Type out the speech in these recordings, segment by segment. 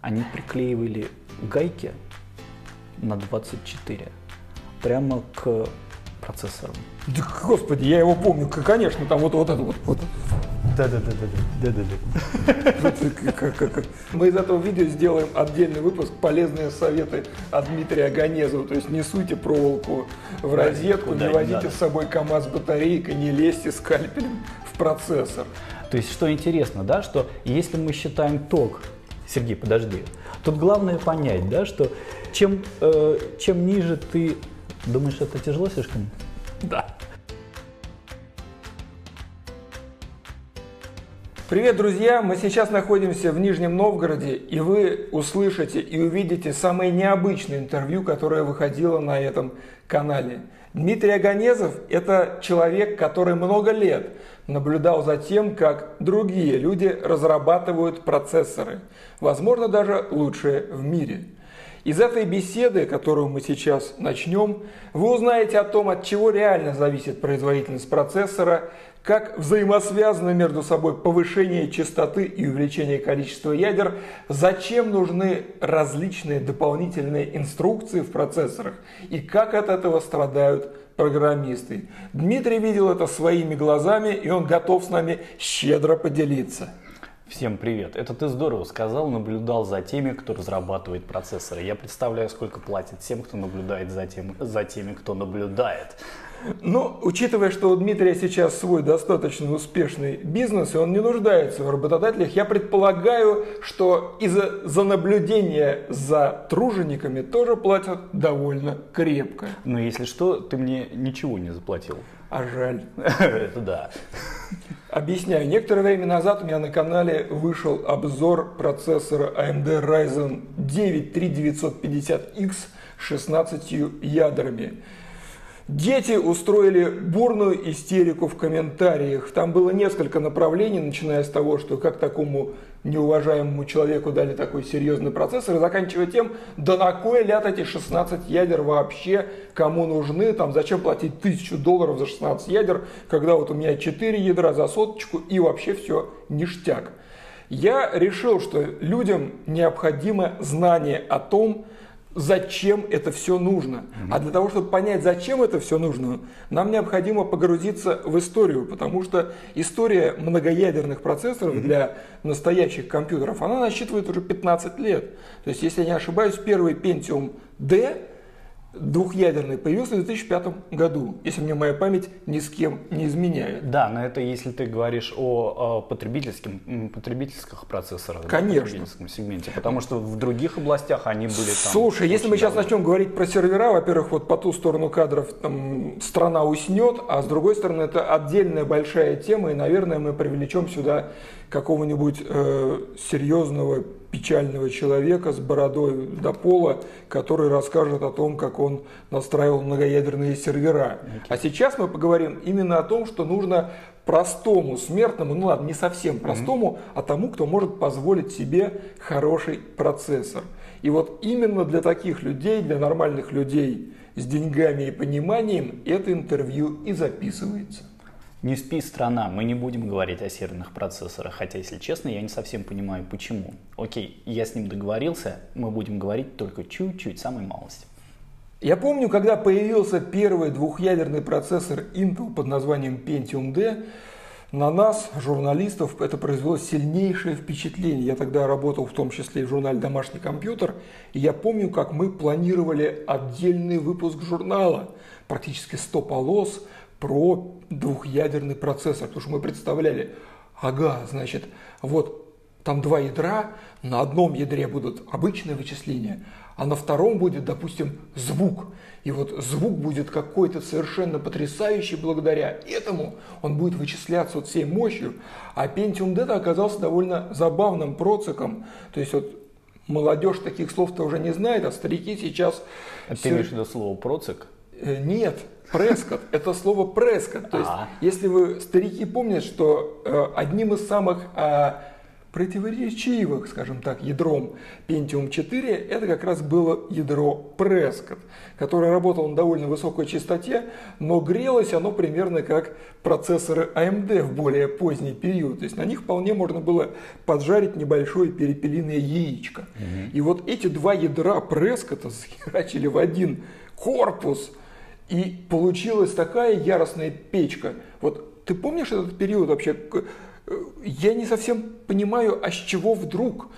Они приклеивали гайки на 24 прямо к процессорам. Да, господи, я его помню, конечно, там вот, вот это вот. вот. Да-да-да. Мы из этого видео сделаем отдельный выпуск «Полезные советы от Дмитрия Ганезова». То есть не суйте проволоку в розетку, не возите с собой КАМАЗ батарейкой, не лезьте скальпелем в процессор. То есть что интересно, да, что если мы считаем ток, Сергей, подожди, тут главное понять, да, что чем, э, чем ниже ты... Думаешь, это тяжело слишком? Да. Привет, друзья! Мы сейчас находимся в Нижнем Новгороде, и вы услышите и увидите самое необычное интервью, которое выходило на этом канале. Дмитрий Аганезов – это человек, который много лет наблюдал за тем, как другие люди разрабатывают процессоры, возможно, даже лучшие в мире. Из этой беседы, которую мы сейчас начнем, вы узнаете о том, от чего реально зависит производительность процессора, как взаимосвязаны между собой повышение частоты и увеличение количества ядер, зачем нужны различные дополнительные инструкции в процессорах и как от этого страдают программисты. Дмитрий видел это своими глазами и он готов с нами щедро поделиться. Всем привет. Это ты здорово сказал, наблюдал за теми, кто разрабатывает процессоры. Я представляю, сколько платят тем, кто наблюдает за, тем, за теми, кто наблюдает. Ну, учитывая, что у Дмитрия сейчас свой достаточно успешный бизнес, и он не нуждается в работодателях, я предполагаю, что из-за за наблюдения за тружениками тоже платят довольно крепко. Но если что, ты мне ничего не заплатил. А жаль. Это да. Объясняю. Некоторое время назад у меня на канале вышел обзор процессора AMD Ryzen 9 3950X с 16 ядрами. Дети устроили бурную истерику в комментариях. Там было несколько направлений, начиная с того, что как такому неуважаемому человеку дали такой серьезный процессор, и заканчивая тем, да на кой ляд эти 16 ядер вообще, кому нужны, там, зачем платить тысячу долларов за 16 ядер, когда вот у меня 4 ядра за соточку и вообще все ништяк. Я решил, что людям необходимо знание о том, зачем это все нужно. А для того, чтобы понять, зачем это все нужно, нам необходимо погрузиться в историю, потому что история многоядерных процессоров для настоящих компьютеров, она насчитывает уже 15 лет. То есть, если я не ошибаюсь, первый Pentium D двухъядерный появился в 2005 году, если мне моя память ни с кем не изменяет. Да, но это если ты говоришь о, о потребительском, потребительских процессорах, Конечно. в потребительском сегменте, потому что в других областях они были там. Слушай, если мы сейчас давно. начнем говорить про сервера, во-первых, вот по ту сторону кадров там, страна уснет, а с другой стороны это отдельная большая тема, и, наверное, мы привлечем сюда какого-нибудь э, серьезного печального человека с бородой до пола, который расскажет о том, как он настраивал многоядерные сервера. Okay. А сейчас мы поговорим именно о том, что нужно простому смертному, ну ладно, не совсем простому, mm-hmm. а тому, кто может позволить себе хороший процессор. И вот именно для таких людей, для нормальных людей с деньгами и пониманием это интервью и записывается. Не спи, страна, мы не будем говорить о серверных процессорах, хотя, если честно, я не совсем понимаю, почему. Окей, я с ним договорился, мы будем говорить только чуть-чуть, самой малости. Я помню, когда появился первый двухъядерный процессор Intel под названием Pentium D, на нас, журналистов, это произвело сильнейшее впечатление. Я тогда работал в том числе и в журнале «Домашний компьютер», и я помню, как мы планировали отдельный выпуск журнала, практически 100 полос, про двухъядерный процессор, потому что мы представляли, ага, значит, вот там два ядра, на одном ядре будут обычные вычисления, а на втором будет, допустим, звук. И вот звук будет какой-то совершенно потрясающий благодаря этому. Он будет вычисляться вот всей мощью. А Pentium D оказался довольно забавным проциком. То есть вот молодежь таких слов-то уже не знает, а старики сейчас... А ты имеешь в виду слово процик? Э, нет, Прескот – это слово прескот. То есть, А-а-а. если вы, старики, помнят, что э, одним из самых э, противоречивых, скажем так, ядром Pentium 4, это как раз было ядро Prescott, которое работало на довольно высокой частоте, но грелось оно примерно как процессоры AMD в более поздний период. То есть на них вполне можно было поджарить небольшое перепелиное яичко. Угу. И вот эти два ядра Prescott схерачили в один корпус, и получилась такая яростная печка. Вот ты помнишь этот период вообще? я не совсем понимаю, а с чего вдруг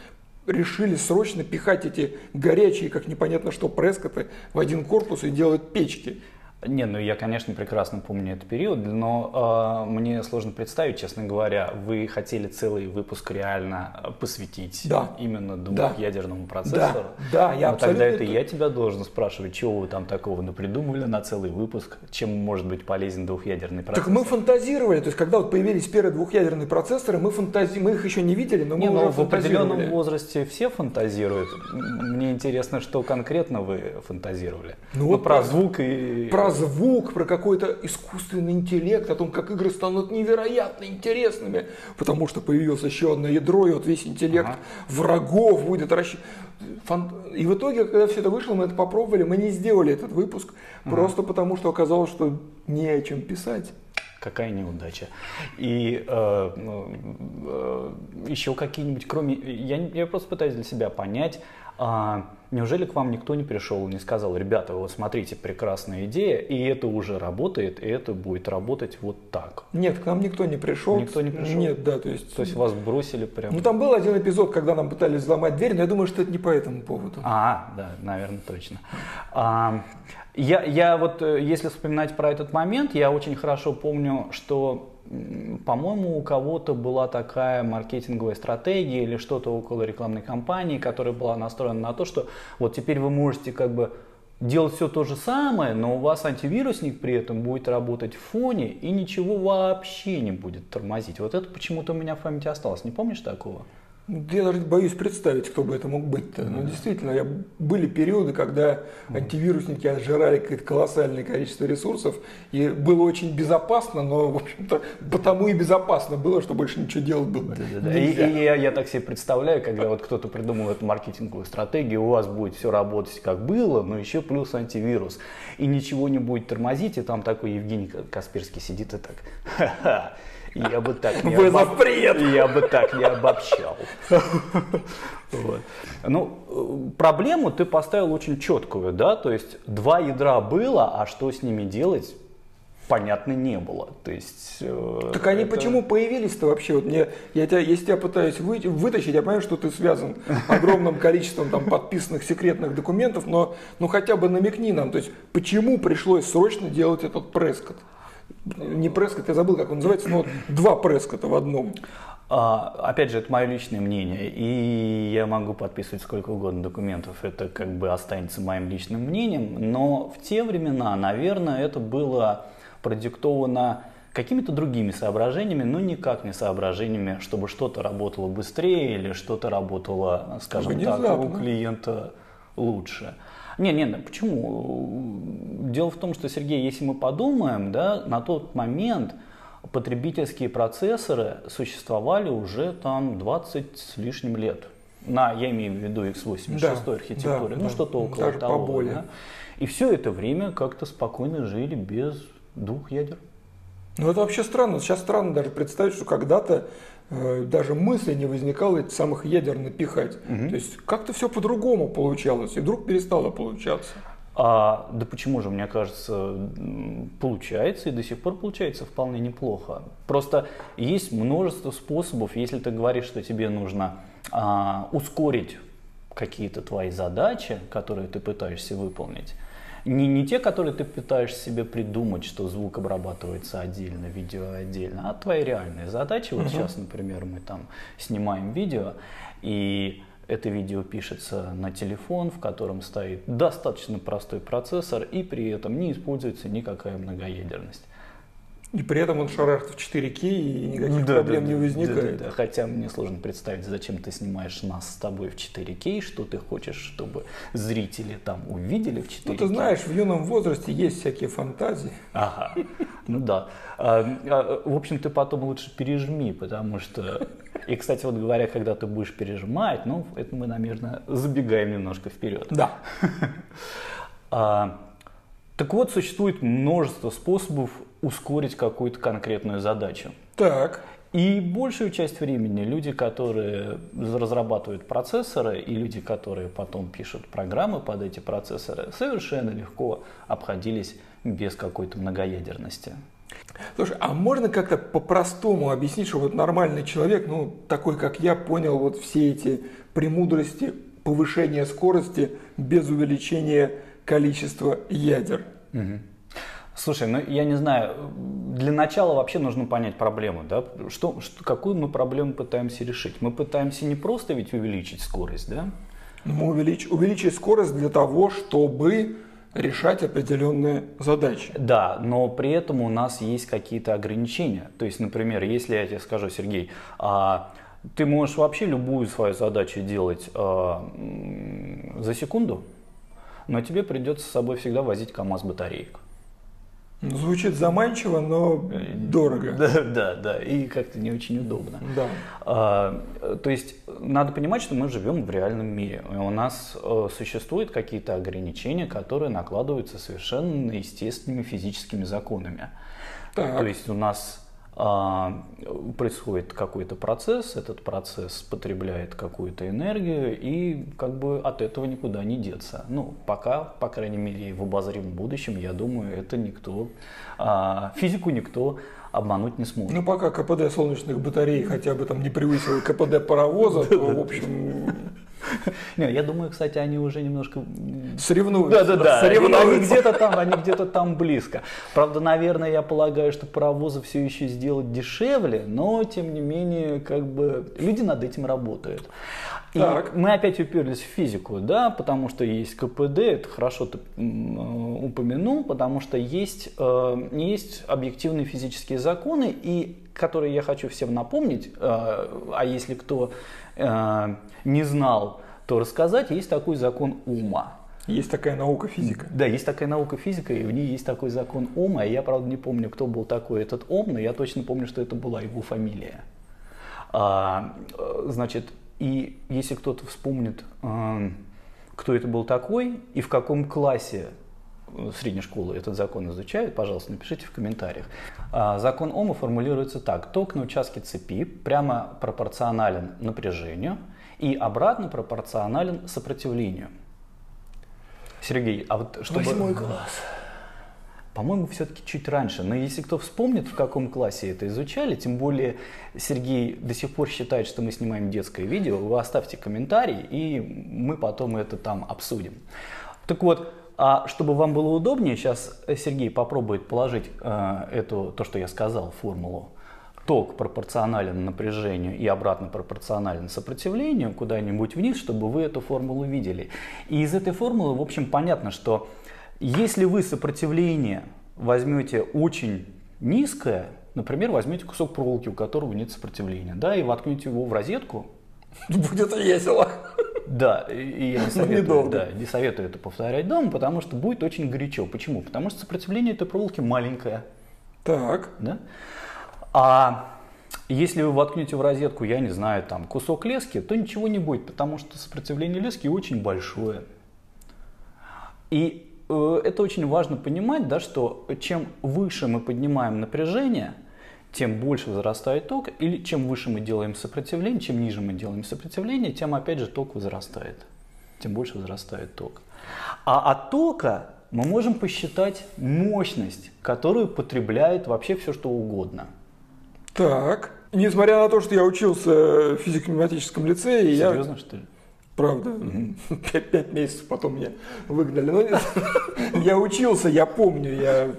решили срочно пихать эти горячие, как непонятно что, прескоты в один корпус и делать печки. Не, ну я, конечно, прекрасно помню этот период, но э, мне сложно представить, честно говоря, вы хотели целый выпуск реально посвятить да. именно двухъядерному да. процессору. Да, да я но тогда это я тебя должен спрашивать, чего вы там такого напридумывали на целый выпуск, чем может быть полезен двухъядерный процессор. Так мы фантазировали, то есть когда вот появились первые двухъядерные процессоры, мы, фантази... мы их еще не видели, но мы не, уже но в определенном возрасте все фантазируют. Мне интересно, что конкретно вы фантазировали. Ну, ну вот про звук и... Про звук, про какой-то искусственный интеллект, о том, как игры станут невероятно интересными, потому что появилось еще одно ядро, и вот весь интеллект ага. врагов будет рассчитан. И в итоге, когда все это вышло, мы это попробовали, мы не сделали этот выпуск, ага. просто потому что оказалось, что не о чем писать. Какая неудача. И э, ну, э, еще какие-нибудь, кроме... Я, я просто пытаюсь для себя понять, а неужели к вам никто не пришел и не сказал, ребята, вот смотрите, прекрасная идея, и это уже работает, и это будет работать вот так? Нет, к нам никто не пришел. Никто не пришел? Нет, да, то есть... То есть вас бросили прямо? Ну там был один эпизод, когда нам пытались взломать дверь, но я думаю, что это не по этому поводу. А, да, наверное, точно. А, я, я вот, э, если вспоминать про этот момент, я очень хорошо помню, что по-моему, у кого-то была такая маркетинговая стратегия или что-то около рекламной кампании, которая была настроена на то, что вот теперь вы можете как бы делать все то же самое, но у вас антивирусник при этом будет работать в фоне и ничего вообще не будет тормозить. Вот это почему-то у меня в памяти осталось. Не помнишь такого? Я даже боюсь представить, кто бы это мог быть-то. Но действительно, я, были периоды, когда антивирусники отжирали какое-то колоссальное количество ресурсов, и было очень безопасно, но, в общем-то, потому и безопасно было, что больше ничего делать было да, да, И, и я, я так себе представляю, когда вот кто-то придумал эту маркетинговую стратегию, у вас будет все работать как было, но еще плюс антивирус. И ничего не будет тормозить, и там такой Евгений Касперский сидит и так, ха-ха, я бы так не, Вы обоб... Я бы так не обобщал. Вот. Ну, проблему ты поставил очень четкую, да, то есть два ядра было, а что с ними делать, понятно не было. То есть, э, так они это... почему появились-то вообще? Вот мне, я тебя, если я пытаюсь вы, вытащить, я понимаю, что ты связан огромным количеством там, подписанных секретных документов, но ну, хотя бы намекни нам, то есть почему пришлось срочно делать этот прескот? Не Прескотт, я забыл, как он называется, но вот два Прескота в одном. А, опять же, это мое личное мнение, и я могу подписывать сколько угодно документов, это как бы останется моим личным мнением, но в те времена, наверное, это было продиктовано какими-то другими соображениями, но никак не соображениями, чтобы что-то работало быстрее или что-то работало, скажем так, у клиента лучше. Не, не, почему? Дело в том, что, Сергей, если мы подумаем, да, на тот момент потребительские процессоры существовали уже там 20 с лишним лет. На, я имею в виду x86 да, архитектуре, да, ну да, что-то около даже того. Поболее. Да? И все это время как-то спокойно жили без двух ядер. Ну это вообще странно. Сейчас странно даже представить, что когда-то Э, даже мысли не возникало этих самых ядер напихать. Угу. То есть как-то все по-другому получалось, и вдруг перестало получаться. А, да почему же, мне кажется, получается и до сих пор получается вполне неплохо. Просто есть множество способов, если ты говоришь, что тебе нужно а, ускорить какие-то твои задачи, которые ты пытаешься выполнить, не, не те, которые ты пытаешься себе придумать, что звук обрабатывается отдельно, видео отдельно, а твои реальные задачи. Вот uh-huh. сейчас, например, мы там снимаем видео, и это видео пишется на телефон, в котором стоит достаточно простой процессор, и при этом не используется никакая многоядерность. И при этом он шарахт в 4К и никаких да, проблем да, не возникает. Да, да, да. Хотя мне сложно представить, зачем ты снимаешь нас с тобой в 4К, что ты хочешь, чтобы зрители там увидели в 4К. Ну ты знаешь, в юном возрасте есть всякие фантазии. Ага, ну да. А, а, в общем, ты потом лучше пережми, потому что... И, кстати, вот говоря, когда ты будешь пережимать, ну, это мы, наверное, забегаем немножко вперед. Да. А, так вот, существует множество способов ускорить какую-то конкретную задачу. Так. И большую часть времени люди, которые разрабатывают процессоры, и люди, которые потом пишут программы под эти процессоры, совершенно легко обходились без какой-то многоядерности. Слушай, а можно как-то по-простому объяснить, что вот нормальный человек, ну, такой как я, понял вот все эти премудрости повышения скорости без увеличения количества ядер? Угу. Слушай, ну я не знаю, для начала вообще нужно понять проблему, да? Что, что, какую мы проблему пытаемся решить? Мы пытаемся не просто ведь увеличить скорость, да? Мы увелич, увеличить скорость для того, чтобы решать определенные задачи. Да, но при этом у нас есть какие-то ограничения. То есть, например, если я тебе скажу, Сергей, а, ты можешь вообще любую свою задачу делать а, за секунду, но тебе придется с собой всегда возить КАМАЗ батареек. Звучит заманчиво, но дорого. Да, да, да, и как-то не очень удобно. Да. А, то есть надо понимать, что мы живем в реальном мире. И у нас э, существуют какие-то ограничения, которые накладываются совершенно естественными физическими законами. Так. То есть у нас происходит какой-то процесс, этот процесс потребляет какую-то энергию, и как бы от этого никуда не деться. Ну, пока, по крайней мере, в обозримом будущем, я думаю, это никто, а, физику никто обмануть не сможет. Ну, пока КПД солнечных батарей хотя бы там не превысил КПД паровоза, то, в общем, Не, я думаю, кстати, они уже немножко соревнуются. Да, да. Соревнуются. Они, где-то там, они где-то там близко. Правда, наверное, я полагаю, что паровозы все еще сделать дешевле, но тем не менее, как бы люди над этим работают. И так. мы опять уперлись в физику, да, потому что есть КПД, это хорошо ты упомянул, потому что есть, э, есть объективные физические законы, и которые я хочу всем напомнить, э, а если кто э, не знал, то рассказать, есть такой закон ума. Есть такая наука физика. Да, есть такая наука физика, и в ней есть такой закон Ома. Я, правда, не помню, кто был такой этот Ом, но я точно помню, что это была его фамилия. А, значит, и если кто-то вспомнит, а, кто это был такой и в каком классе средней школы этот закон изучают, пожалуйста, напишите в комментариях. А, закон Ома формулируется так. Ток на участке цепи прямо пропорционален напряжению и обратно пропорционален сопротивлению. Сергей, а вот чтобы... Восьмой класс. По-моему, все-таки чуть раньше. Но если кто вспомнит, в каком классе это изучали, тем более Сергей до сих пор считает, что мы снимаем детское видео, вы оставьте комментарий, и мы потом это там обсудим. Так вот, а чтобы вам было удобнее, сейчас Сергей попробует положить э, эту, то, что я сказал, формулу. Ток пропорционален напряжению и обратно пропорционален сопротивлению куда-нибудь вниз, чтобы вы эту формулу видели. И из этой формулы, в общем, понятно, что если вы сопротивление возьмете очень низкое, например, возьмете кусок проволоки, у которого нет сопротивления, да, и воткнете его в розетку, будет весело. Да, и я не советую, да, не советую это повторять дома, потому что будет очень горячо. Почему? Потому что сопротивление этой проволоки маленькое. Так. Да? А если вы воткнете в розетку, я не знаю, там кусок лески, то ничего не будет, потому что сопротивление лески очень большое. И это очень важно понимать, да, что чем выше мы поднимаем напряжение, тем больше возрастает ток, или чем выше мы делаем сопротивление, чем ниже мы делаем сопротивление, тем опять же ток возрастает, тем больше возрастает ток. А от тока мы можем посчитать мощность, которую потребляет вообще все что угодно. Так, несмотря на то, что я учился в физико-математическом лицее, Серьезно, я... что ли? Правда, пять, пять месяцев потом меня выгнали. Но я учился, я помню. Я...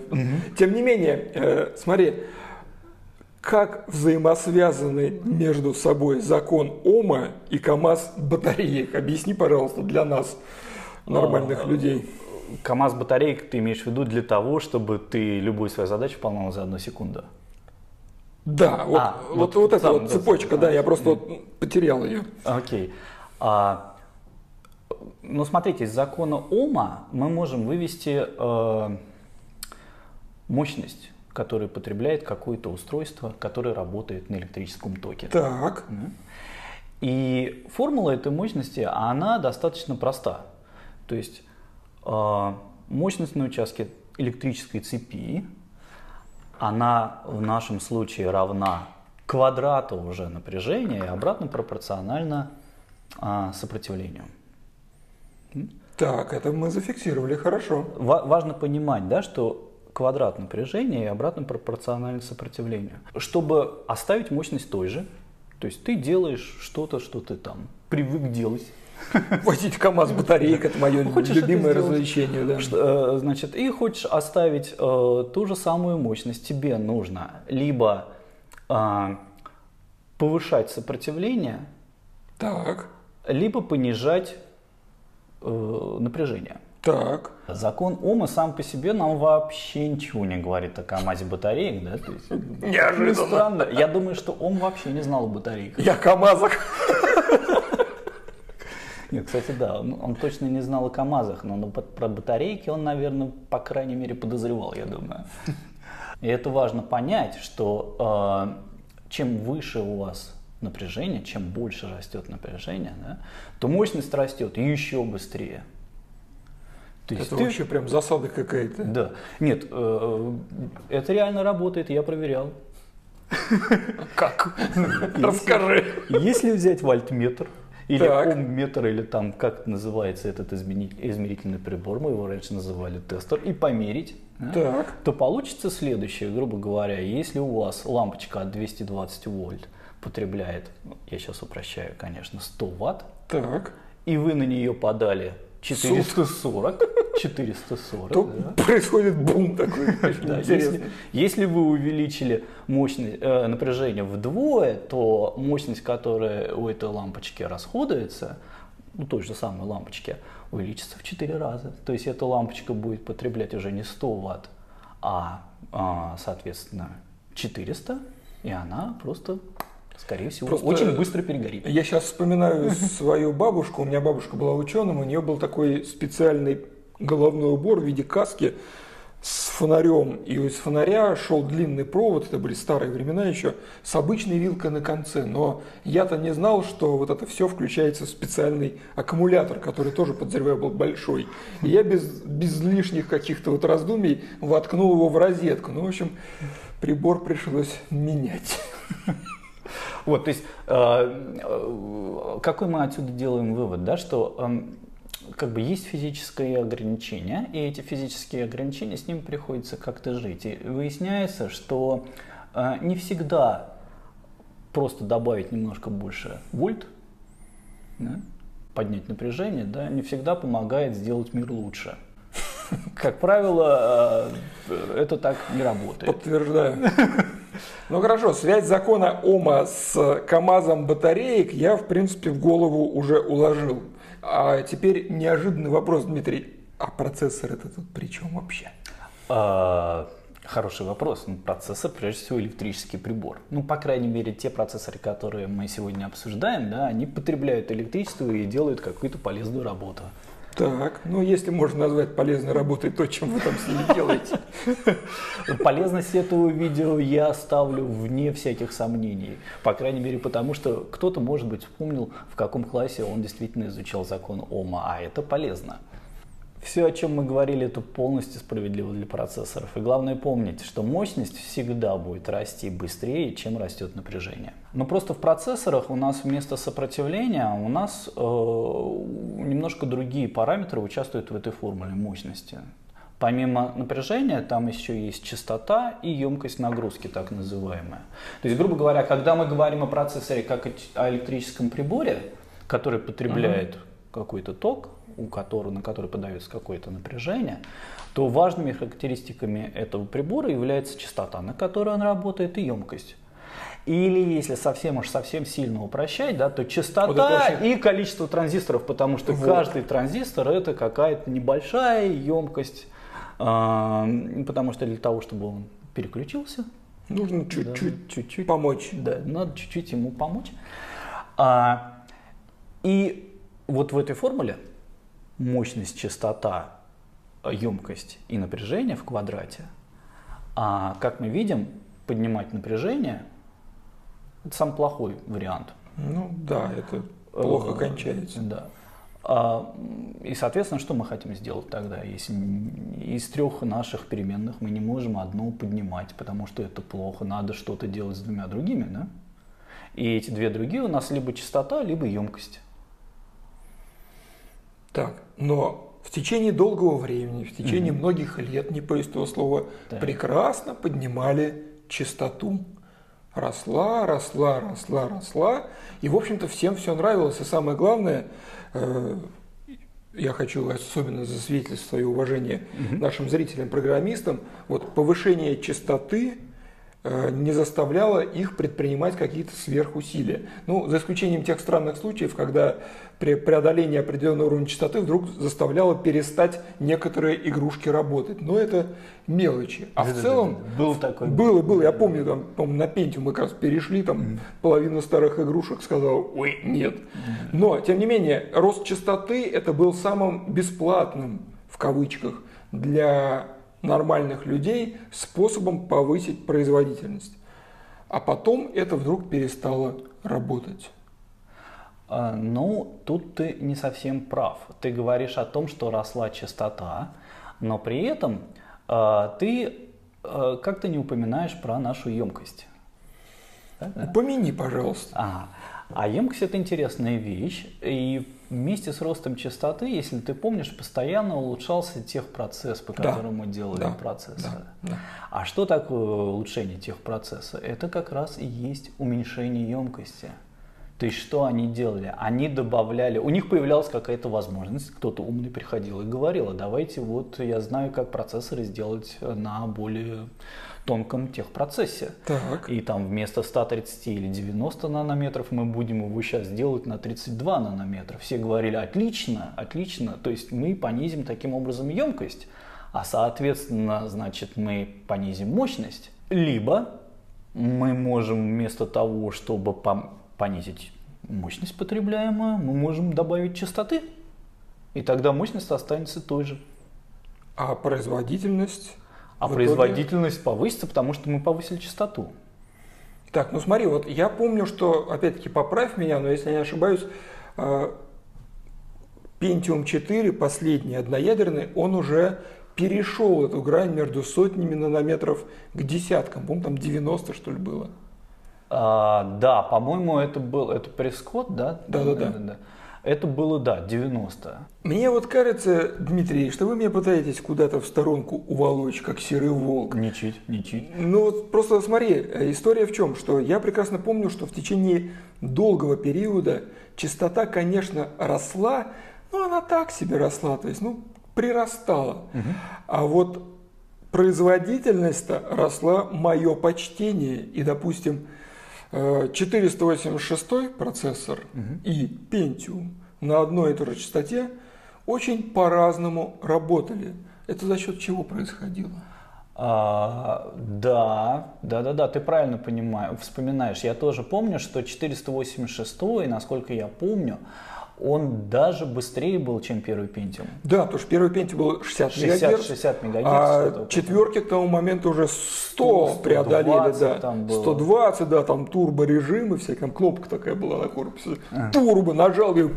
Тем не менее, э, смотри, как взаимосвязаны между собой закон Ома и КАМАЗ батареек? Объясни, пожалуйста, для нас, нормальных а, людей. КАМАЗ батарейка ты имеешь в виду для того, чтобы ты любую свою задачу выполнял за одну секунду? Да, вот, а, вот, вот, вот эта вот цепочка, да, я просто вот потерял ее. Окей. А, ну, смотрите, из закона Ома мы можем вывести э, мощность, которую потребляет какое-то устройство, которое работает на электрическом токе. Так. И формула этой мощности, она достаточно проста. То есть э, мощность на участке электрической цепи, она в нашем случае равна квадрату уже напряжения и обратно пропорциональна э, сопротивлению. Так, это мы зафиксировали, хорошо. Ва- важно понимать, да, что квадрат напряжения и обратно пропорционально сопротивлению. Чтобы оставить мощность той же, то есть ты делаешь что-то, что ты там привык делать, Возить КАМАЗ батарейка, это мое хочешь любимое развлечение. Да. Э, значит, и хочешь оставить э, ту же самую мощность, тебе нужно либо э, повышать сопротивление, так. Либо понижать э, напряжение. Так. Закон Ома сам по себе нам вообще ничего не говорит о КАМАЗе батареек, да? То есть, Неожиданно. Странно. Я думаю, что Ом вообще не знал о батарейках. Я КАМАЗах. Нет, кстати, да, он, он точно не знал о КАМАЗах, но про батарейки он, наверное, по крайней мере подозревал, я думаю. И это важно понять, что э, чем выше у вас напряжение, чем больше растет напряжение, да, то мощность растет еще быстрее. То есть это ты... вообще прям засада какая-то. Да. Нет, э, это реально работает, я проверял. Как? Расскажи. Если взять вольтметр, или ом-метр, или там, как называется этот измерительный прибор, мы его раньше называли тестер, и померить, так. то получится следующее, грубо говоря, если у вас лампочка от 220 вольт потребляет, я сейчас упрощаю, конечно, 100 ватт, так. и вы на нее подали 440, 440. То да. происходит бум такой. Да, если, если вы увеличили мощность, э, напряжение вдвое, то мощность, которая у этой лампочки расходуется, ну той же самой лампочки, увеличится в 4 раза. То есть эта лампочка будет потреблять уже не 100 ватт, а, а соответственно 400, и она просто скорее всего, Просто очень быстро перегорит. Я сейчас вспоминаю свою бабушку. У меня бабушка была ученым, у нее был такой специальный головной убор в виде каски с фонарем. И из фонаря шел длинный провод, это были старые времена еще, с обычной вилкой на конце. Но я-то не знал, что вот это все включается в специальный аккумулятор, который тоже, подозреваю, был большой. И я без, без лишних каких-то вот раздумий воткнул его в розетку. Ну, в общем, прибор пришлось менять. Вот, то есть, э, э, какой мы отсюда делаем вывод, да, что эм, как бы есть физические ограничения, и эти физические ограничения, с ними приходится как-то жить. И выясняется, что э, не всегда просто добавить немножко больше вольт, да, поднять напряжение, да, не всегда помогает сделать мир лучше. Как правило, это так не работает. Подтверждаю. Ну хорошо, связь закона Ома с КАМАЗом батареек я, в принципе, в голову уже уложил. А теперь неожиданный вопрос, Дмитрий. А процессор это тут при чем вообще? А, хороший вопрос. Ну, процессор, прежде всего, электрический прибор. Ну, по крайней мере, те процессоры, которые мы сегодня обсуждаем, да, они потребляют электричество и делают какую-то полезную работу. Так, ну если можно назвать полезной работой то, чем вы там с ними делаете. Полезность этого видео я оставлю вне всяких сомнений. По крайней мере, потому что кто-то, может быть, вспомнил, в каком классе он действительно изучал закон Ома, а это полезно. Все, о чем мы говорили, это полностью справедливо для процессоров. И главное помнить, что мощность всегда будет расти быстрее, чем растет напряжение. Но просто в процессорах у нас вместо сопротивления у нас э, немножко другие параметры участвуют в этой формуле мощности. Помимо напряжения, там еще есть частота и емкость нагрузки, так называемая. То есть, грубо говоря, когда мы говорим о процессоре как о электрическом приборе, который потребляет uh-huh. какой-то ток, у которого, на который подается какое-то напряжение, то важными характеристиками этого прибора является частота, на которой он работает, и емкость. Или если совсем уж совсем сильно упрощать, да, то частота вот и количество транзисторов, потому что вот. каждый транзистор это какая-то небольшая емкость, э, потому что для того, чтобы он переключился, нужно чуть-чуть, да, чуть-чуть помочь. Да, надо чуть-чуть ему помочь. А, и вот в этой формуле мощность, частота, емкость и напряжение в квадрате, а, как мы видим, поднимать напряжение – это самый плохой вариант. Ну да, это плохо э, кончается. Да. А, и, соответственно, что мы хотим сделать тогда? Если из трех наших переменных мы не можем одну поднимать, потому что это плохо, надо что-то делать с двумя другими, да? И эти две другие у нас либо частота, либо емкость. Так, но в течение долгого времени, в течение mm многих лет, не по этого слова, да. прекрасно поднимали частоту. Росла, росла, росла, росла. И, в общем-то, всем все нравилось. И самое главное, э, я хочу особенно засветить свое уважение mm нашим зрителям-программистам, вот повышение частоты не заставляло их предпринимать какие-то сверхусилия. Ну, за исключением тех странных случаев, когда при преодолении определенного уровня частоты вдруг заставляло перестать некоторые игрушки работать. Но это мелочи. А в целом... Был такой. Было, было. Я помню, там, помню, на Пентиум мы как раз перешли, там mm. половина старых игрушек сказала, ой, нет. Но, тем не менее, рост частоты это был самым бесплатным, в кавычках, для нормальных людей способом повысить производительность. А потом это вдруг перестало работать. А, ну, тут ты не совсем прав. Ты говоришь о том, что росла частота, но при этом э, ты э, как-то не упоминаешь про нашу емкость. Упомяни, пожалуйста. Ага. А емкость это интересная вещь, и вместе с ростом частоты, если ты помнишь, постоянно улучшался техпроцесс, по которому да, делали да, процессоры. Да, да. А что такое улучшение техпроцесса? Это как раз и есть уменьшение емкости. То есть что они делали? Они добавляли, у них появлялась какая-то возможность, кто-то умный приходил и говорил, а давайте вот я знаю, как процессоры сделать на более тонком техпроцессе. Так. И там вместо 130 или 90 нанометров мы будем его сейчас делать на 32 нанометра. Все говорили, отлично, отлично, то есть мы понизим таким образом емкость, а соответственно, значит, мы понизим мощность. Либо мы можем вместо того, чтобы понизить мощность потребляемую, мы можем добавить частоты, и тогда мощность останется той же. А производительность? А в производительность итоге... повысится, потому что мы повысили частоту. Так, ну смотри, вот я помню, что, опять-таки, поправь меня, но если я не ошибаюсь, э, Pentium 4, последний одноядерный, он уже перешел эту грань между сотнями нанометров к десяткам. По-моему, там 90 что ли было. А, да, по-моему, это был это прескот, да? Да, да, да. Это было, да, 90. Мне вот кажется, Дмитрий, что вы меня пытаетесь куда-то в сторонку уволочь, как серый волк. Ничуть, ничуть. Ну вот просто смотри, история в чем, что я прекрасно помню, что в течение долгого периода частота, конечно, росла, но она так себе росла, то есть, ну, прирастала. Угу. А вот производительность-то росла мое почтение. И, допустим, 486 э, процессор угу. и Pentium на одной и той же частоте очень по-разному работали. Это за счет чего происходило? А, да, да, да, да, ты правильно понимаешь, вспоминаешь. Я тоже помню, что 486, насколько я помню, он даже быстрее был, чем первый Pentium. Да, потому что первый Pentium был 60, 60 МГц, 60 МГц, а четверки к тому моменту уже 100, 100 преодолели, да. Там было. 120, да, там турбо-режимы, всякие, там кнопка такая была на корпусе, а. турбо, нажал, и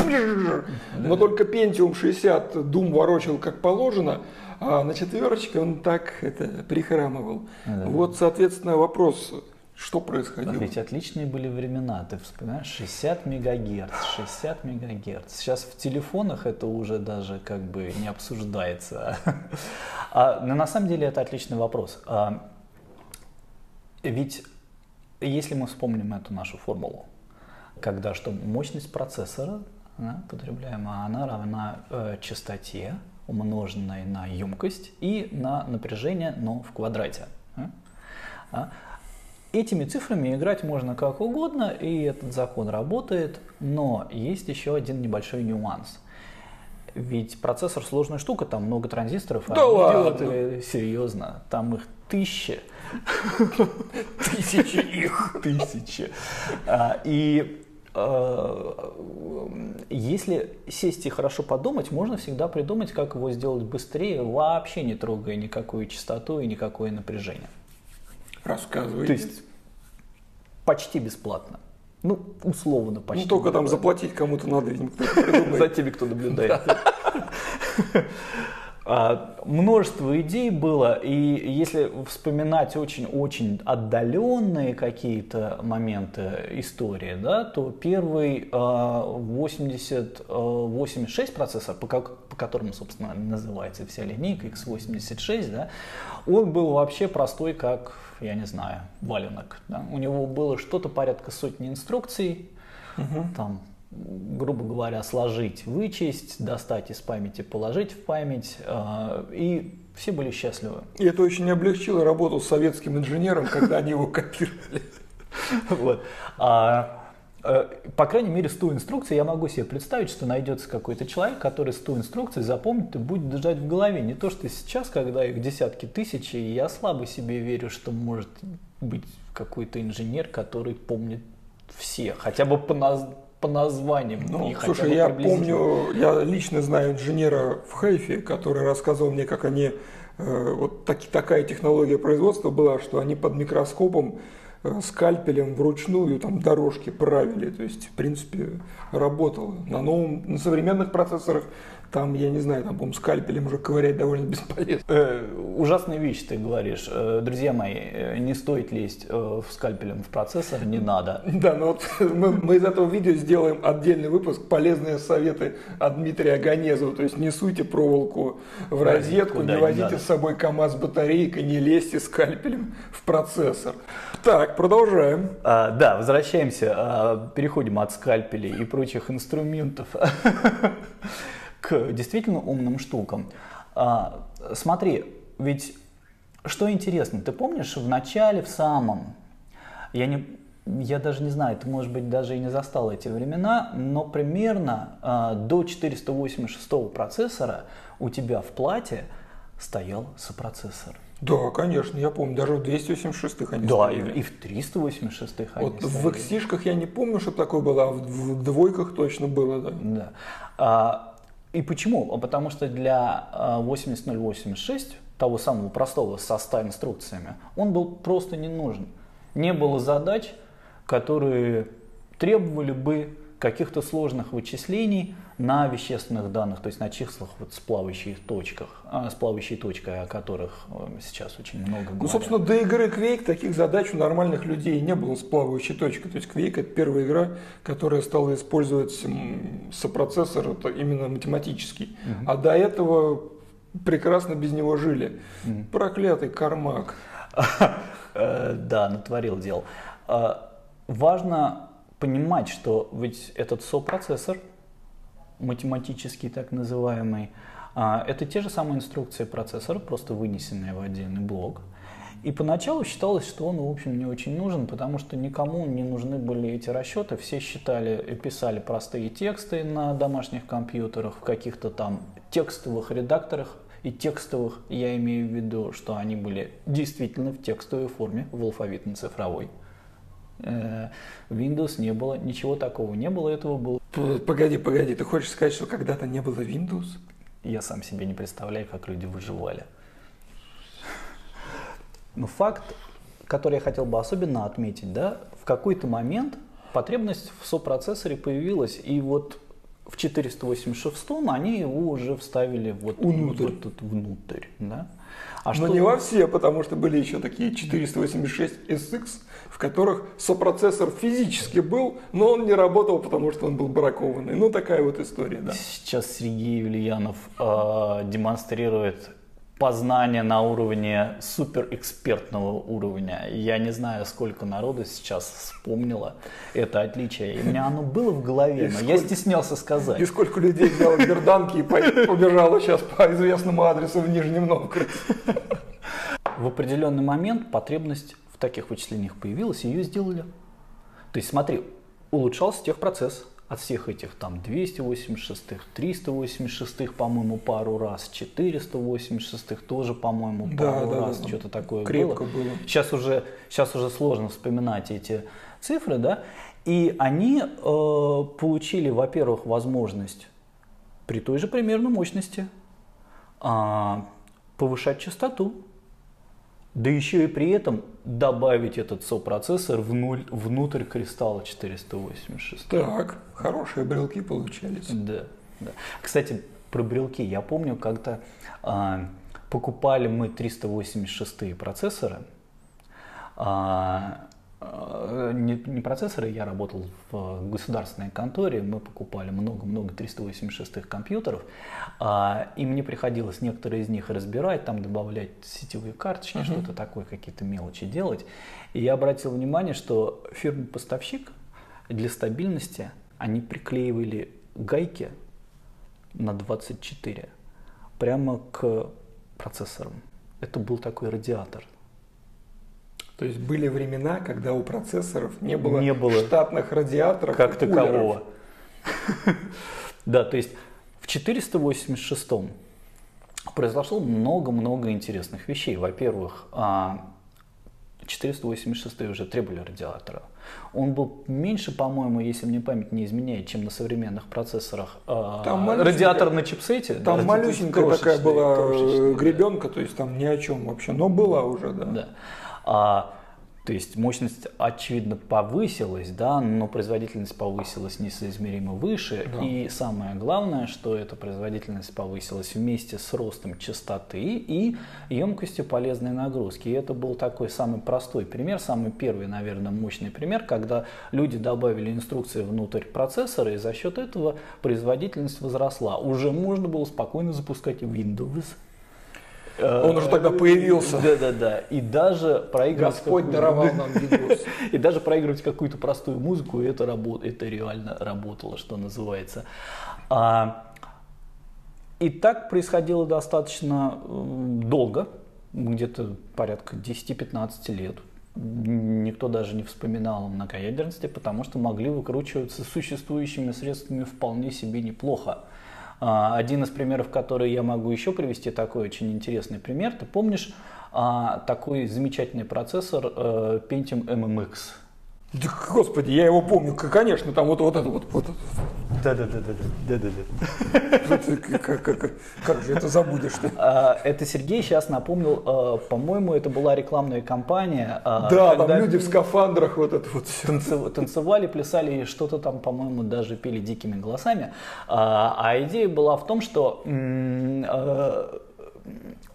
но только Pentium 60 Doom ворочил как положено, а на четверочке он так это прихрамывал. Да. Вот, соответственно, вопрос, что происходило? Ведь отличные были времена, ты вспоминаешь, 60 мегагерц, 60 мегагерц. Сейчас в телефонах это уже даже как бы не обсуждается. А, но на самом деле это отличный вопрос. А, ведь если мы вспомним эту нашу формулу, когда что мощность процессора да, потребляемая, она равна э, частоте, умноженной на емкость и на напряжение, но в квадрате. Да? Этими цифрами играть можно как угодно, и этот закон работает, но есть еще один небольшой нюанс. Ведь процессор сложная штука, там много транзисторов, да а ладно. делают, серьезно, там их тысячи. Тысячи их. Тысячи. А, и а, если сесть и хорошо подумать, можно всегда придумать, как его сделать быстрее, вообще не трогая никакую частоту и никакое напряжение. Рассказывайте. То есть почти бесплатно. Ну, условно почти. Ну, только там заплатить кому-то надо, видимо, За теми, кто наблюдает. А, множество идей было, и если вспоминать очень-очень отдаленные какие-то моменты истории, да, то первый 80, а, 86 процессор, по, как, по которому, собственно, называется вся линейка x86, да, он был вообще простой, как, я не знаю, валенок. Да. У него было что-то порядка сотни инструкций, угу. там грубо говоря, сложить, вычесть, достать из памяти, положить в память, э, и все были счастливы. И это очень облегчило работу с советским инженером, когда они его копировали. Вот. А, по крайней мере, 100 инструкций я могу себе представить, что найдется какой-то человек, который 100 инструкций запомнит и будет держать в голове. Не то, что сейчас, когда их десятки тысяч, и я слабо себе верю, что может быть какой-то инженер, который помнит все, хотя бы по, нас, по названиям. Ну, слушай, я помню, я лично знаю инженера в Хайфе, который рассказывал мне, как они, э, вот так, такая технология производства была, что они под микроскопом э, скальпелем вручную там дорожки правили. То есть, в принципе, работало. На новом, на современных процессорах там, я не знаю, там, по-моему, скальпелем уже ковырять довольно бесполезно. Э, ужасная вещь, ты говоришь. Э, друзья мои, э, не стоит лезть э, в скальпелем в процессор, не надо. Да, но вот мы, мы из этого видео сделаем отдельный выпуск «Полезные советы от Дмитрия Ганезова». То есть не суйте проволоку в розетку, не возите с собой КАМАЗ батарейкой, не лезьте скальпелем в процессор. Так, продолжаем. А, да, возвращаемся, а, переходим от скальпелей и прочих инструментов к действительно умным штукам. А, смотри, ведь что интересно, ты помнишь в начале, в самом, я не, я даже не знаю, ты, может быть, даже и не застал эти времена, но примерно э, до 486 процессора у тебя в плате стоял сопроцессор. Да, конечно, я помню, даже в 286-х они Да, стояли. и, и в 386-х они Вот стояли. в XC-шках я не помню, что такое было, а в, в двойках точно было, да. Да. А, и почему? А потому что для 80086, а, того самого простого со 100 инструкциями, он был просто не нужен. Не было задач, которые требовали бы каких-то сложных вычислений на вещественных данных, то есть на числах вот с плавающих точках, а, с плавающей точкой, о которых э, сейчас очень много говорят. Ну, собственно, до игры Quake таких задач у нормальных людей не было с плавающей точкой. То есть Quake это первая игра, которая стала использовать сопроцессор это именно математический. Угу. А до этого прекрасно без него жили. Угу. Проклятый Кармак. Э, да, натворил дел. А, важно понимать, что ведь этот сопроцессор, математический так называемый, а, это те же самые инструкции процессора, просто вынесенные в отдельный блок. И поначалу считалось, что он, в общем, не очень нужен, потому что никому не нужны были эти расчеты. Все считали и писали простые тексты на домашних компьютерах, в каких-то там текстовых редакторах. И текстовых я имею в виду, что они были действительно в текстовой форме, в алфавитно-цифровой. Э, Windows не было, ничего такого не было, этого было. Погоди, погоди, ты хочешь сказать, что когда-то не было Windows? Я сам себе не представляю, как люди выживали. Но факт, который я хотел бы особенно отметить, да, в какой-то момент потребность в сопроцессоре появилась, и вот в 486 они его уже вставили вот внутрь. Вот тут внутрь да? А Но что... не во все, потому что были еще такие 486 SX, в которых сопроцессор физически был, но он не работал, потому что он был бракованный. Ну, такая вот история, да. Сейчас Сергей Ульянов э, демонстрирует познание на уровне суперэкспертного уровня. Я не знаю, сколько народу сейчас вспомнило это отличие. И у меня оно было в голове, и но сколько, я стеснялся сказать. И сколько людей взяло берданки и побежало сейчас по известному адресу в Нижнем Новгороде. В определенный момент потребность в таких вычислениях появилась, ее сделали. То есть смотри, улучшался техпроцесс от всех этих там 286, 386, по-моему, пару раз, 486 тоже, по-моему, пару да, раз, да, что-то такое крепко было. было. Сейчас уже, сейчас уже сложно вспоминать эти цифры, да, и они э, получили, во-первых, возможность при той же примерно мощности э, повышать частоту, да еще и при этом добавить этот сопроцессор внутрь кристалла 486. Так, хорошие брелки получались. Да, да. Кстати, про брелки. Я помню, как-то а, покупали мы 386 процессоры. А, не, не процессоры, я работал в государственной конторе, мы покупали много-много 386 компьютеров, а, и мне приходилось некоторые из них разбирать, там добавлять сетевые карточки, uh-huh. что-то такое, какие-то мелочи делать. И я обратил внимание, что фирма-поставщик для стабильности, они приклеивали гайки на 24 прямо к процессорам. Это был такой радиатор – то есть были времена, когда у процессоров не было, не было штатных радиаторов как такового. Да, то есть в 486 произошло много-много интересных вещей. Во-первых, 486 а, уже требовали радиатора. Он был меньше, по-моему, если мне память не изменяет, чем на современных процессорах. А, там радиатор на чипсете. Там да, малюсенькая такая была гребенка, то есть там ни о чем вообще, но была уже, да. да. А, то есть мощность, очевидно, повысилась, да, но производительность повысилась несоизмеримо выше. Да. И самое главное, что эта производительность повысилась вместе с ростом частоты и емкостью полезной нагрузки. И это был такой самый простой пример, самый первый, наверное, мощный пример, когда люди добавили инструкции внутрь процессора, и за счет этого производительность возросла. Уже можно было спокойно запускать Windows он уже тогда появился. Да, да, да. И даже проигрывать... Господь даровал нам видос. И даже проигрывать какую-то простую музыку, это, работ... это реально работало, что называется. А... И так происходило достаточно долго, где-то порядка 10-15 лет. Никто даже не вспоминал о многоядерности, потому что могли выкручиваться существующими средствами вполне себе неплохо. А, один из примеров, который я могу еще привести, такой очень интересный пример. Ты помнишь а, такой замечательный процессор э, Pentium MMX? Господи, я его помню, конечно, там вот, вот это вот. вот. Да, да, да, да, да, да, да. Как, как, как же это забудешь-то? А, это Сергей сейчас напомнил, а, по-моему, это была рекламная кампания. А, да, там люди в скафандрах вот это вот все. Танцевали, плясали, что-то там, по-моему, даже пели дикими голосами. А идея была в том, что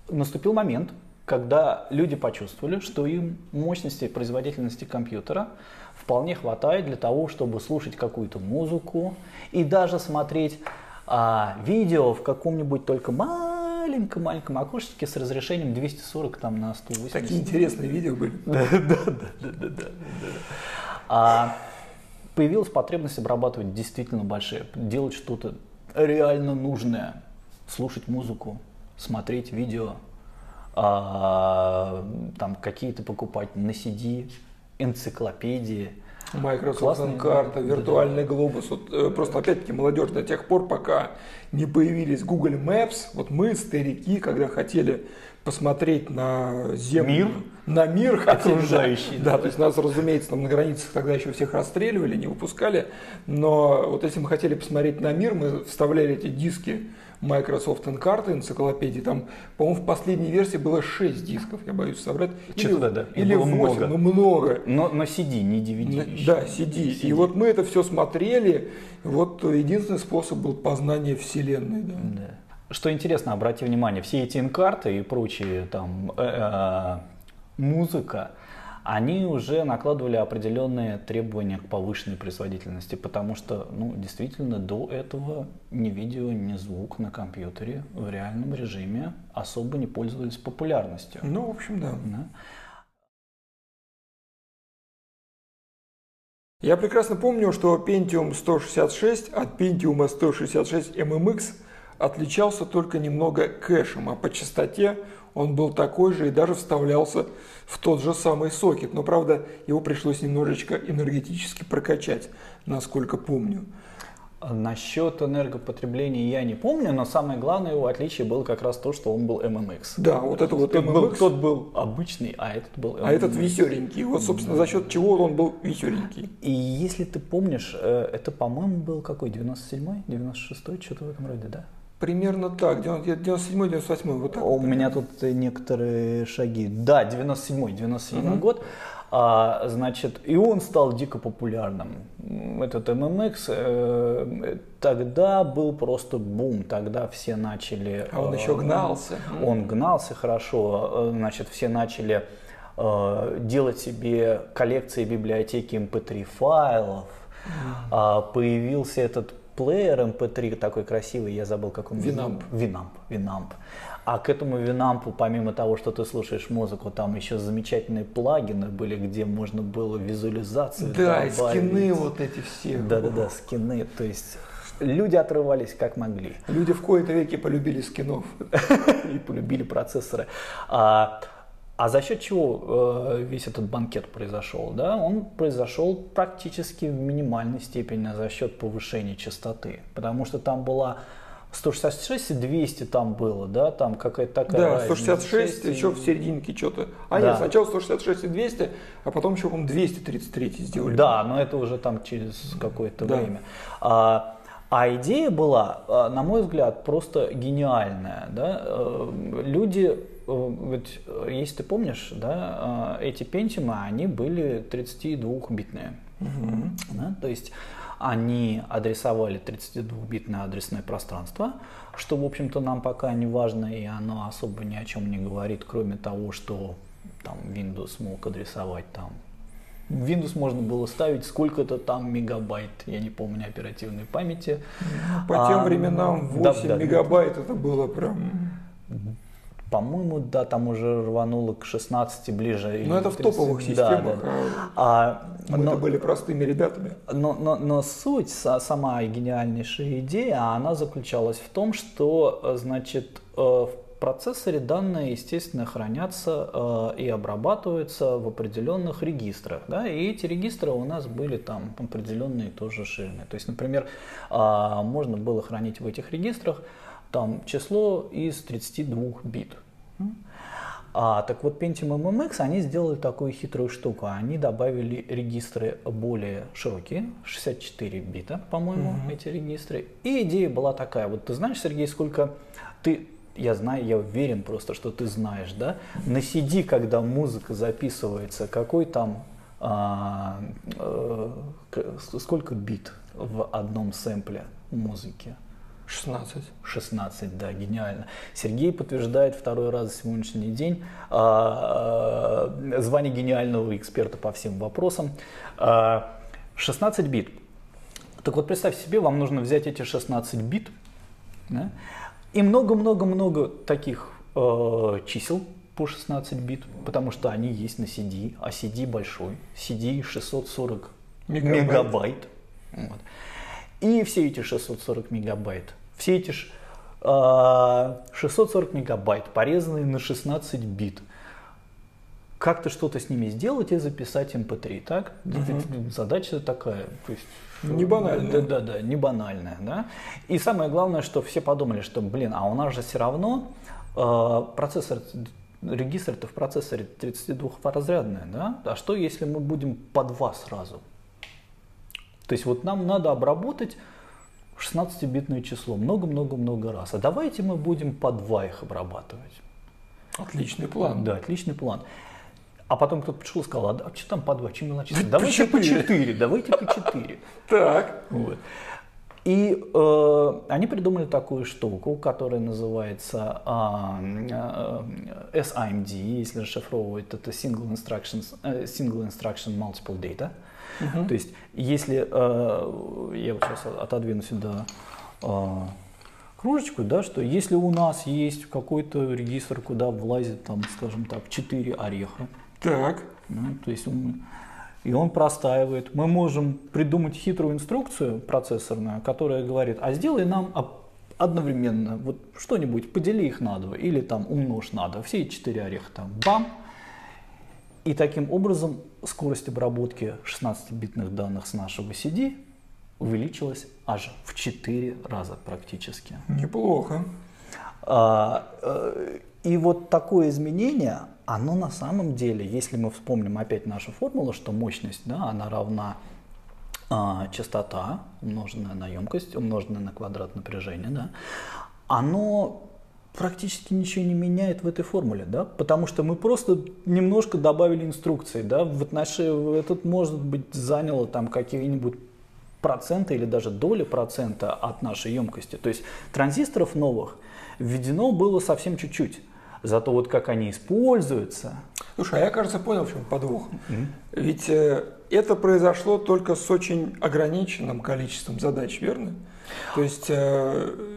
наступил момент, когда люди почувствовали, что им мощности и производительности компьютера вполне хватает для того, чтобы слушать какую-то музыку и даже смотреть а, видео в каком-нибудь только маленьком-маленьком окошечке с разрешением 240 там, на 180. Такие интересные видео были. Да, да, да, да, да. А, появилась потребность обрабатывать действительно большие, делать что-то реально нужное, слушать музыку, смотреть видео, а, там какие-то покупать на CD, энциклопедии. Microsoft карта, виртуальный да, глобус. Вот, э, просто опять-таки молодежь до тех пор, пока не появились Google Maps, вот мы, старики, когда хотели посмотреть на землю, мир, на мир окружающий. Да, да, то есть нас, разумеется, там на границах тогда еще всех расстреливали, не выпускали, но вот если мы хотели посмотреть на мир, мы вставляли эти диски Microsoft карты энциклопедии. Там, по-моему, в последней версии было 6 дисков, я боюсь соврать. Или, да, или 8, много. ну много. Но, но CD, не DVD. На, да, CD. CD. И вот мы это все смотрели. Вот единственный способ был познание Вселенной. Да. да. Что интересно, обрати внимание, все эти инкарты и прочие там э -э, музыка, они уже накладывали определенные требования к повышенной производительности, потому что, ну, действительно, до этого ни видео, ни звук на компьютере в реальном режиме особо не пользовались популярностью. Ну, в общем, да. да. Я прекрасно помню, что Pentium 166 от Pentium 166 MMX отличался только немного кэшем, а по частоте он был такой же и даже вставлялся в тот же самый сокет. Но, правда, его пришлось немножечко энергетически прокачать, насколько помню. Насчет энергопотребления я не помню, но самое главное его отличие было как раз то, что он был MMX. Да, вот это вот тот MMX. Был, тот был обычный, а этот был MMX. А этот веселенький. Вот, собственно, за счет чего он был веселенький. И если ты помнишь, э, это, по-моему, был какой, 97-й, 96-й, что-то в этом роде, да? Примерно так, 97-98, вот так. У меня тут некоторые шаги. Да, 97-й, 97 угу. год. А, значит, и он стал дико популярным. Этот MMX э, тогда был просто бум, тогда все начали... А он э, еще гнался. Он гнался хорошо, э, значит, все начали э, делать себе коллекции библиотеки MP3 эм файлов. Mm. появился этот плеер MP3 эм такой красивый, я забыл, как он Winamp. Winamp, Winamp. А к этому Winamp у, помимо того, что ты слушаешь музыку, там еще замечательные плагины были, где можно было визуализацию Да, добавить. и скины вот эти все. Да-да-да, скины. То есть люди отрывались как могли. Люди в кои-то веки полюбили скинов. И полюбили процессоры. А, а за счет чего э, весь этот банкет произошел? Да? Он произошел практически в минимальной степени за счет повышения частоты. Потому что там была 166 и 200 там было, да, там какая-то такая Да, 166 и... еще в серединке что-то. А да. нет, сначала 166 и 200, а потом еще, по-моему, 233 сделали. Да, но это уже там через какое-то да. время. А, а идея была, а, на мой взгляд, просто гениальная. Да? Э, люди, э, ведь, если ты помнишь, да, э, эти пентимы, они были 32-битные. Угу. Да? То есть они адресовали 32-битное адресное пространство, что, в общем-то, нам пока не важно, и оно особо ни о чем не говорит, кроме того, что там Windows мог адресовать там Windows можно было ставить сколько-то там мегабайт, я не помню оперативной памяти. По а, тем временам 8 да, да, мегабайт это было прям по-моему, да, там уже рвануло к 16 ближе. Но это в топовых системах. Да, да. А, Мы но, были простыми ребятами. Но, но, но суть, сама гениальнейшая идея, она заключалась в том, что, значит, э, в процессоре данные, естественно, хранятся э, и обрабатываются в определенных регистрах. Да? И эти регистры у нас были там определенные тоже ширины. То есть, например, э, можно было хранить в этих регистрах там число из 32 бит. А, так вот Pentium MMX, они сделали такую хитрую штуку. Они добавили регистры более широкие, 64 бита, по-моему, mm-hmm. эти регистры. И идея была такая. Вот ты знаешь, Сергей, сколько ты я знаю, я уверен просто, что ты знаешь, да, на CD, когда музыка записывается, какой там, а, а, сколько бит в одном сэмпле музыки? 16. 16, да, гениально. Сергей подтверждает второй раз сегодняшний день а, а, звание гениального эксперта по всем вопросам. А, 16 бит. Так вот, представь себе, вам нужно взять эти 16 бит да, и много-много-много таких э, чисел по 16 бит, потому что они есть на CD, а CD большой, CD 640 мегабайт. мегабайт. Вот. И все эти 640 мегабайт все эти 640 а, мегабайт, порезанные на 16 бит, как-то что-то с ними сделать и записать MP3, эм так? Угу. Задача такая. То есть, не банальная. Да, да, да, не банальная, да. И самое главное, что все подумали, что, блин, а у нас же все равно э, процессор, регистр-то в процессоре 32-разрядный, да? А что, если мы будем по два сразу? То есть вот нам надо обработать 16-битное число много-много-много раз. А давайте мы будем по два их обрабатывать. Отличный план. Да, отличный план. А потом кто-то пришел и сказал, а, а что там по два, чем мелочиться? Давайте по четыре, давайте по четыре. Так. Вот. И э, они придумали такую штуку, которая называется э, э, SIMD, если расшифровывать, это Single Instruction, э, Single Instruction Multiple Data. Угу. То есть, если э, я вот сейчас отодвину сюда э, кружечку, да, что если у нас есть какой-то регистр, куда влазит, там, скажем так, 4 ореха, так. Ну, то есть он, и он простаивает. Мы можем придумать хитрую инструкцию процессорную, которая говорит, а сделай нам одновременно, вот что-нибудь, подели их на два или там умножь на два, все эти четыре ореха там, бам, и таким образом скорость обработки 16-битных данных с нашего CD увеличилась аж в 4 раза практически. Неплохо. А, э, и вот такое изменение, оно на самом деле, если мы вспомним опять нашу формулу, что мощность, да, она равна а, частота, умноженная на емкость, умноженная на квадрат напряжения, да, оно практически ничего не меняет в этой формуле, да, потому что мы просто немножко добавили инструкции, да, в отношении, этот может быть заняло там какие-нибудь проценты или даже доли процента от нашей емкости. То есть транзисторов новых введено было совсем чуть-чуть. Зато вот как они используются. Слушай, а я, кажется, понял, в чем подвох. Mm-hmm. Ведь э, это произошло только с очень ограниченным количеством задач, верно? То есть э,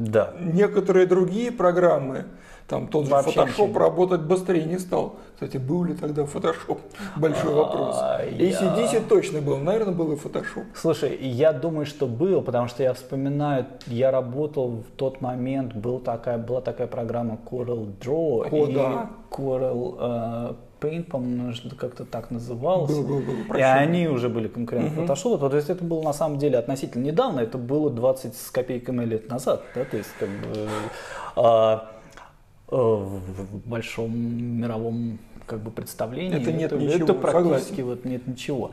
да. некоторые другие программы, там тот же Вообще Photoshop ничего. работать быстрее не стал. Кстати, был ли тогда Photoshop? Большой вопрос. А, ACDC точно был, наверное, был и Photoshop. Слушай, я думаю, что был, потому что я вспоминаю, я работал в тот момент, был такая, была такая программа Coral Draw О, и да. Coral uh, Paint, по-моему, как-то так называлось. Был, был, был, и они уже были конкуренты угу. Photoshop. То есть это было на самом деле относительно недавно, это было 20 с копейками лет назад. Да? То есть как бы... А, Э, в большом мировом как бы представлении. Это нет это, ничего. Это практически вот нет ничего.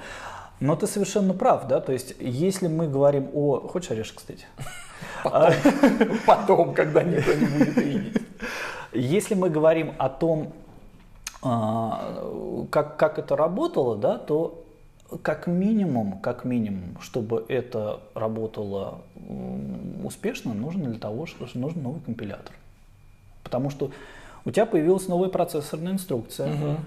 Но ты совершенно прав, да, то есть если мы говорим о... Хочешь орешек, кстати? Потом, потом, когда никто не будет видеть. Если мы говорим о том, а, как, как это работало, да, то как минимум, как минимум, чтобы это работало успешно, нужно для того, что нужен новый компилятор. Потому что у тебя появилась новая процессорная инструкция. Угу.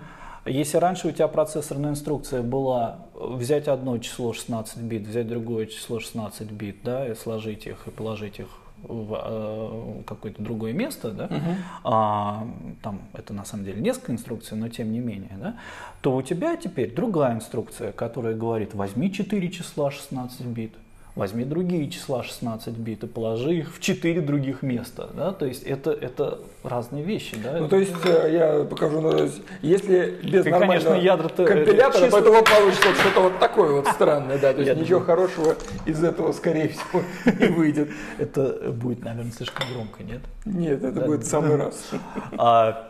Если раньше у тебя процессорная инструкция была взять одно число 16 бит, взять другое число 16 бит, да, и сложить их и положить их в э, какое-то другое место, да, uh-huh. а, там это на самом деле несколько инструкций, но тем не менее, да, то у тебя теперь другая инструкция, которая говорит, возьми 4 числа 16 бит, возьми другие числа 16 бит и положи их в 4 других места. Да? То есть это, это разные вещи. Да? Ну, то есть э, я покажу, ну, если без Ты, нормального конечно, ядра компилятора, чисто... поэтому получится что-то вот такое вот странное. Да? То есть ничего хорошего из этого, скорее всего, не выйдет. Это будет, наверное, слишком громко, нет? Нет, это будет в самый раз. А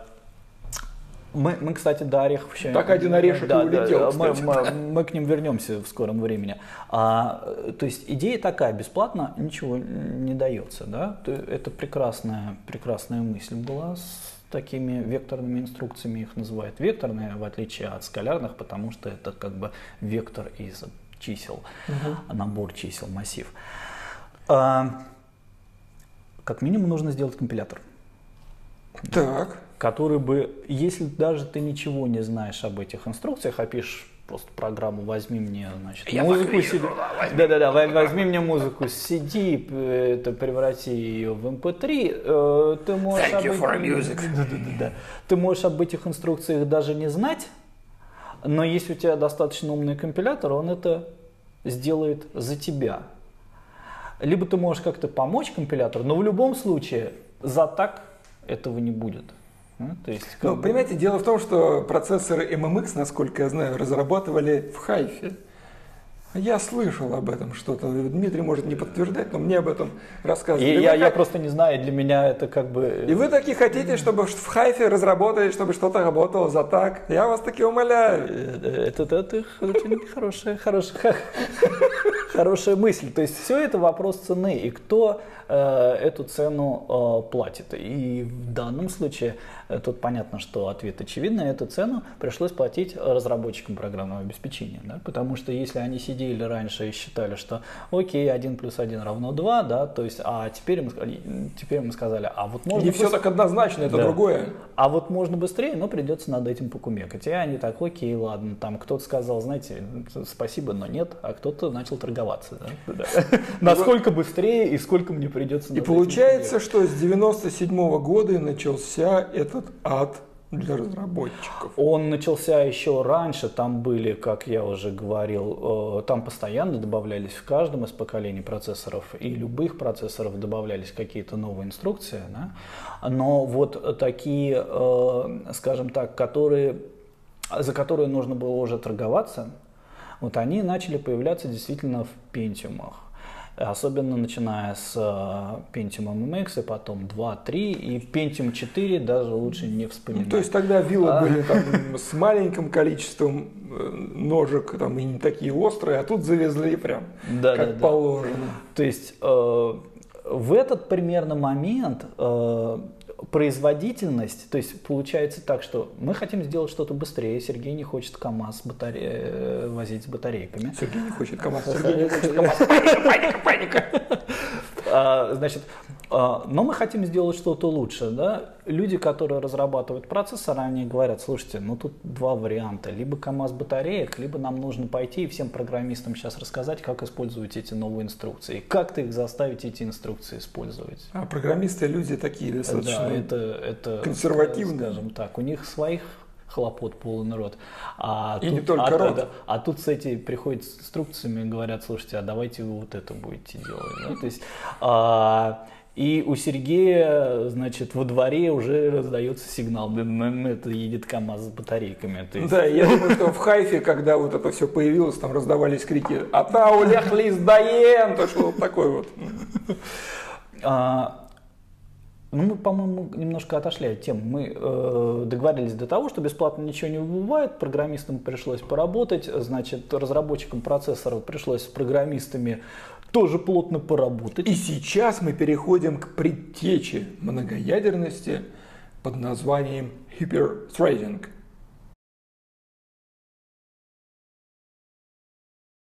мы, мы, кстати, до орехов еще... Так один орешек да, и улетел, да, мы, мы, мы к ним вернемся в скором времени. А, то есть идея такая, бесплатно ничего не дается. Да? Это прекрасная, прекрасная мысль была с такими векторными инструкциями, их называют векторные, в отличие от скалярных, потому что это как бы вектор из чисел, угу. набор чисел, массив. А, как минимум нужно сделать компилятор. Так который бы, если даже ты ничего не знаешь об этих инструкциях, а пишешь просто программу «возьми мне значит, Я музыку CD». Да-да-да, возьми мне музыку с CD, это преврати ее в MP3. Эм э, ты можешь Thank you for music. Да-да-да. Ты можешь об этих инструкциях даже не знать, но если у тебя достаточно умный компилятор, он это сделает за тебя. Либо ты можешь как-то помочь компилятору, но в любом случае за так этого не будет. Ну, то есть, ну, бы... понимаете, дело в том, что процессоры MMX, насколько я знаю, разрабатывали в Хайфе. Я слышал об этом что-то. Дмитрий может не подтверждать, но мне об этом рассказывали. И я, я просто не знаю, для меня это как бы... И вы таки хотите, чтобы в Хайфе разработали, чтобы что-то работало за так? Я вас таки умоляю. Это, это, это очень хорошая, хорошая, хорошая мысль. То есть все это вопрос цены. И кто Э, эту цену э, платит. И в данном случае э, тут понятно, что ответ очевидный. Эту цену пришлось платить разработчикам программного обеспечения. Да? Потому что если они сидели раньше и считали, что окей, 1 плюс 1 равно 2, да, то есть, а теперь мы, теперь мы сказали, а вот можно... Не все так однозначно, это да. другое. А вот можно быстрее, но придется над этим покумекать. И они так, окей, ладно, там кто-то сказал, знаете, спасибо, но нет, а кто-то начал торговаться. Насколько быстрее и сколько мне придется. И получается, что с 97 -го года начался этот ад для разработчиков. Он начался еще раньше, там были, как я уже говорил, э, там постоянно добавлялись в каждом из поколений процессоров и любых процессоров добавлялись какие-то новые инструкции, да? но вот такие, э, скажем так, которые, за которые нужно было уже торговаться, вот они начали появляться действительно в пентиумах особенно начиная с э, Pentium MX, и потом 2, 3, и Pentium 4 даже лучше не вспоминать. Ну, то есть тогда виллы а... были там с маленьким количеством э, ножек, там и не такие острые, а тут завезли прям да, как да, положено. Да. То есть э, в этот примерно момент э, производительность, то есть получается так, что мы хотим сделать что-то быстрее, Сергей не хочет КАМАЗ батаре... Э, возить с батарейками. Сергей не хочет КАМАЗ, Сергей не хочет КАМАЗ, паника, паника. А, значит, но мы хотим сделать что-то лучше. Да? Люди, которые разрабатывают процессор, они говорят, слушайте, ну тут два варианта. Либо КАМАЗ батареек, либо нам нужно пойти и всем программистам сейчас рассказать, как использовать эти новые инструкции. Как ты их заставить эти инструкции использовать. А программисты люди такие достаточно да, это, это, консервативные. Скажем так, у них своих хлопот полный рот. А и тут, не только а, рот. А, а тут с эти приходят с инструкциями и говорят, слушайте, а давайте вы вот это будете делать. Да? То есть, а, и у Сергея, значит, во дворе уже раздается сигнал, это едет КАМАЗ с батарейками. есть... Да, я думаю, что в Хайфе, когда вот это все появилось, там раздавались крики «Атау ляхлис даен!» То что вот такой вот. А, ну, мы, по-моему, немножко отошли от темы. Мы э, договорились до того, что бесплатно ничего не бывает, программистам пришлось поработать, значит, разработчикам процессоров пришлось с программистами тоже плотно поработать. И сейчас мы переходим к предтече многоядерности под названием hyperthreading –